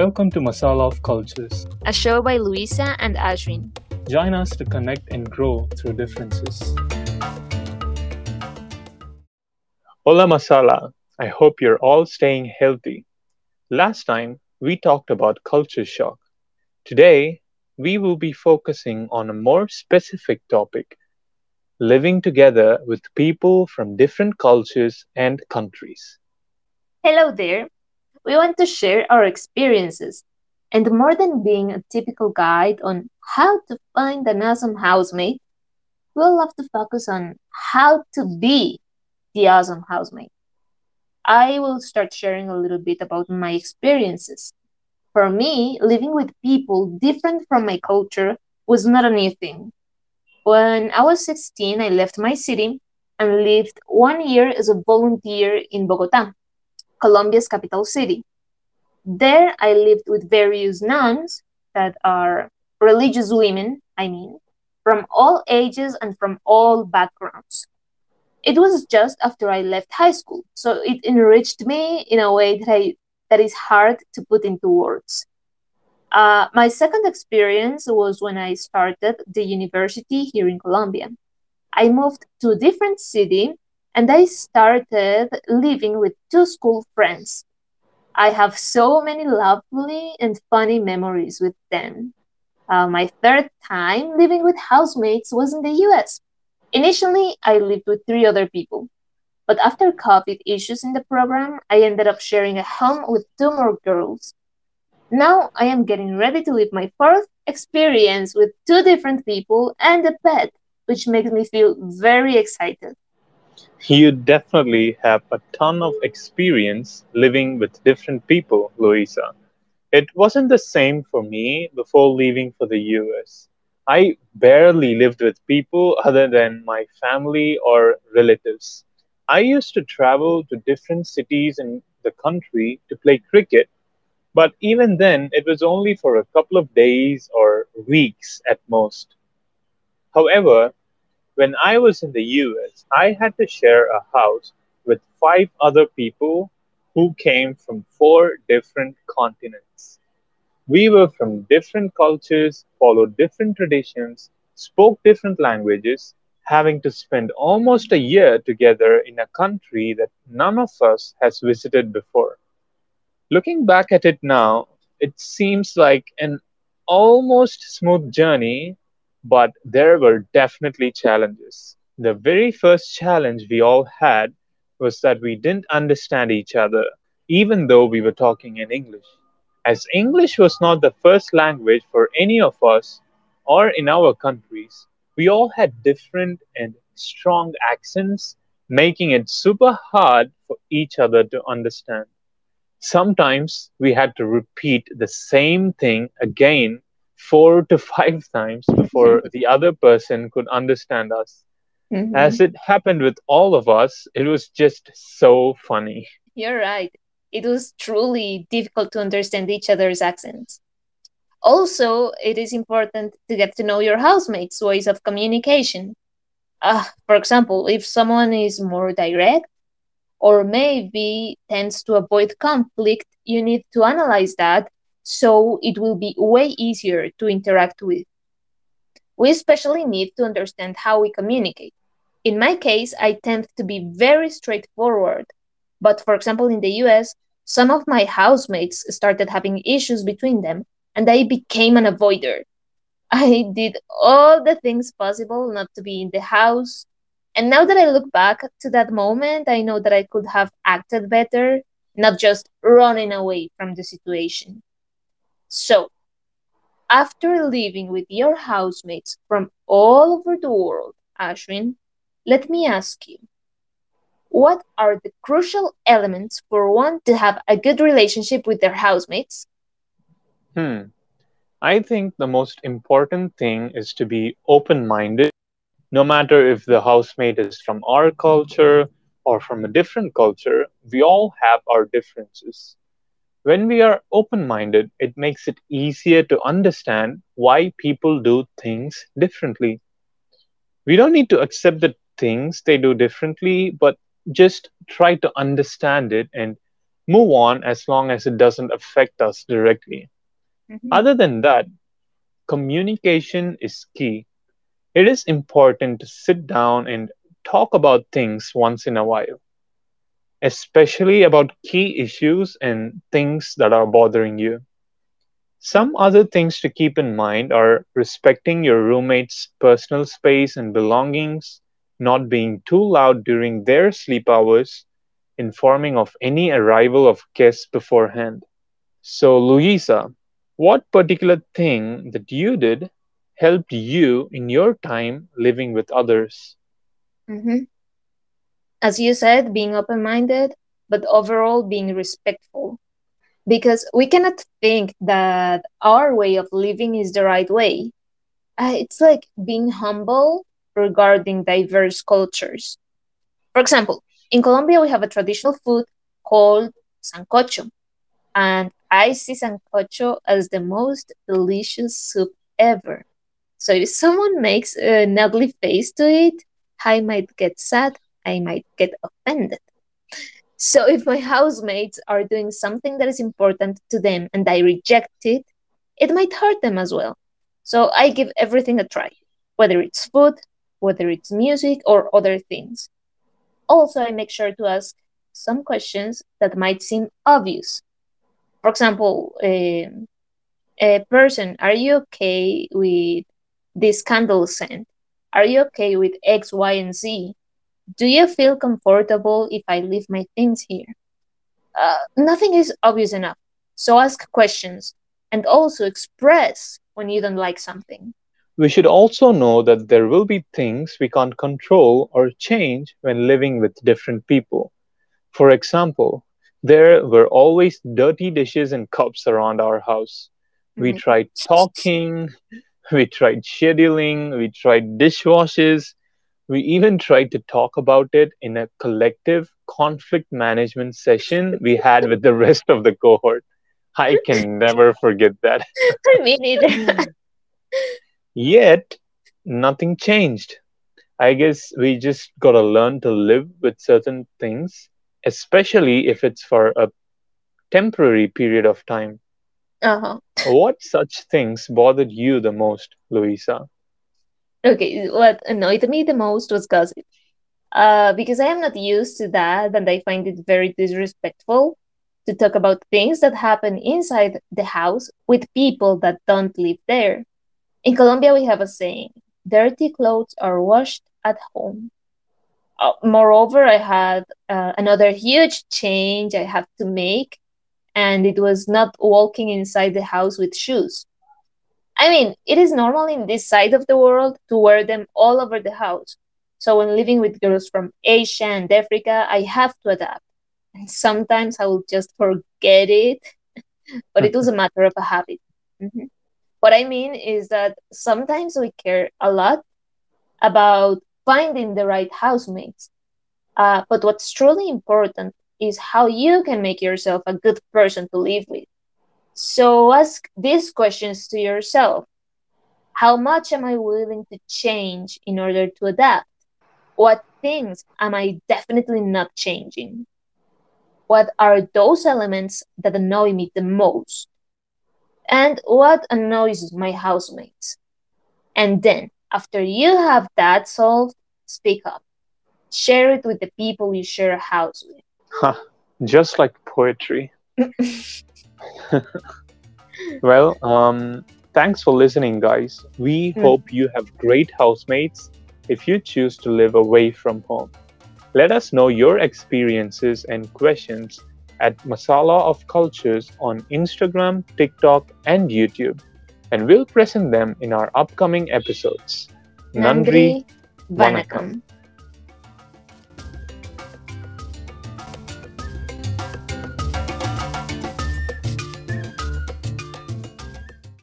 Welcome to Masala of Cultures, a show by Luisa and Ashwin. Join us to connect and grow through differences. Hola Masala, I hope you're all staying healthy. Last time, we talked about culture shock. Today, we will be focusing on a more specific topic living together with people from different cultures and countries. Hello there. We want to share our experiences. And more than being a typical guide on how to find an awesome housemate, we'll love to focus on how to be the awesome housemate. I will start sharing a little bit about my experiences. For me, living with people different from my culture was not a new thing. When I was 16, I left my city and lived one year as a volunteer in Bogota, Colombia's capital city. There, I lived with various nuns that are religious women, I mean, from all ages and from all backgrounds. It was just after I left high school, so it enriched me in a way that I that is hard to put into words. Uh, my second experience was when I started the university here in Colombia. I moved to a different city and I started living with two school friends. I have so many lovely and funny memories with them. Uh, my third time living with housemates was in the US. Initially, I lived with three other people, but after COVID issues in the program, I ended up sharing a home with two more girls. Now I am getting ready to live my fourth experience with two different people and a pet, which makes me feel very excited. You definitely have a ton of experience living with different people, Louisa. It wasn't the same for me before leaving for the US. I barely lived with people other than my family or relatives. I used to travel to different cities in the country to play cricket, but even then, it was only for a couple of days or weeks at most. However, when I was in the US, I had to share a house with five other people who came from four different continents. We were from different cultures, followed different traditions, spoke different languages, having to spend almost a year together in a country that none of us has visited before. Looking back at it now, it seems like an almost smooth journey but there were definitely challenges. The very first challenge we all had was that we didn't understand each other, even though we were talking in English. As English was not the first language for any of us or in our countries, we all had different and strong accents, making it super hard for each other to understand. Sometimes we had to repeat the same thing again four to five times before the other person could understand us. Mm-hmm. As it happened with all of us, it was just so funny. You're right. It was truly difficult to understand each other's accents. Also, it is important to get to know your housemates' ways of communication. Uh, for example, if someone is more direct or maybe tends to avoid conflict, you need to analyze that so it will be way easier to interact with. We especially need to understand how we communicate. In my case, I tend to be very straightforward. But for example, in the US, some of my housemates started having issues between them, and I became an avoider. I did all the things possible not to be in the house. And now that I look back to that moment, I know that I could have acted better, not just running away from the situation. So, after living with your housemates from all over the world, Ashwin, let me ask you what are the crucial elements for one to have a good relationship with their housemates? Hmm. I think the most important thing is to be open minded, no matter if the housemate is from our culture or from a different culture, we all have our differences. When we are open minded, it makes it easier to understand why people do things differently. We don't need to accept the things they do differently, but just try to understand it and move on as long as it doesn't affect us directly. Mhm. Other than that, communication is key. It is important to sit down and talk about things once in a while, especially about key issues and things that are bothering you. Some other things to keep in mind are respecting your roommate's personal space and belongings, not being too loud during their sleep hours, informing of any arrival of guests beforehand. So, Louisa, what particular thing that you did helped you in your time living with others? Mhm. As you said, being open minded, but overall being respectful. Because we cannot think that our way of living is the right way. Uh, it's like being humble regarding diverse cultures. For example, in Colombia, we have a traditional food called sancocho, and I see sancocho as the most delicious soup ever. So if someone makes an ugly face to it, I might get sad, I might get offended. So if my housemates are doing something that is important to them and I reject it, it might hurt them as well. So I give everything a try, whether it's food, whether it's music, or other things. Also, I make sure to ask some questions that might seem obvious. For example, um, a person, are you okay with this candle scent? Are you okay with X, Y, and Z? Do you feel comfortable if I leave my things here? Uh, nothing is obvious enough. So ask questions and also express when you don't like something. We should also know that there will be things we can't control or change when living with different people. For example, there were always dirty dishes and cups around our house. We my tried talking, we tried scheduling, we tried dishwashes, we even tried to talk about it in a collective conflict management session we had with the rest of the cohort. I can never forget that. Mean it. Yet, nothing changed. I guess we just gotta learn to live with certain things, especially if it's for a temporary period of time. uh-huh. What such things bothered you the most, Louisa? Okay, what annoyed me the most was gossip. Uh, because I am not used to that and I find it very disrespectful to talk about things that happen inside the house with people that don't live there. In Colombia, we have a saying dirty clothes are washed at home. Uh, moreover, I had uh, another huge change I have to make, and it was not walking inside the house with shoes. I mean, it is normal in this side of the world to wear them all over the house. So when living with girls from Asia and Africa, I have to adapt. And sometimes I will just forget it, but it was a matter of a habit. Mhm. What I mean is that sometimes we care a lot about finding the right housemates. Uh, but what's truly important is how you can make yourself a good person to live with. So ask these questions to yourself. How much am I willing to change in order to adapt? What things am I definitely not changing? What are those elements that annoy me the most? And what annoys my housemates? And then, after you have that solved, speak up. Share it with the people you share a house with. Huh, just like poetry. Well, um, thanks for listening, guys. We Mm. hope you have great housemates if you choose to live away from home. Let us know your experiences and questions at Masala of Cultures on Instagram, TikTok, and YouTube, and we'll present them in our upcoming episodes. Nandri Nandri. Vanakkam.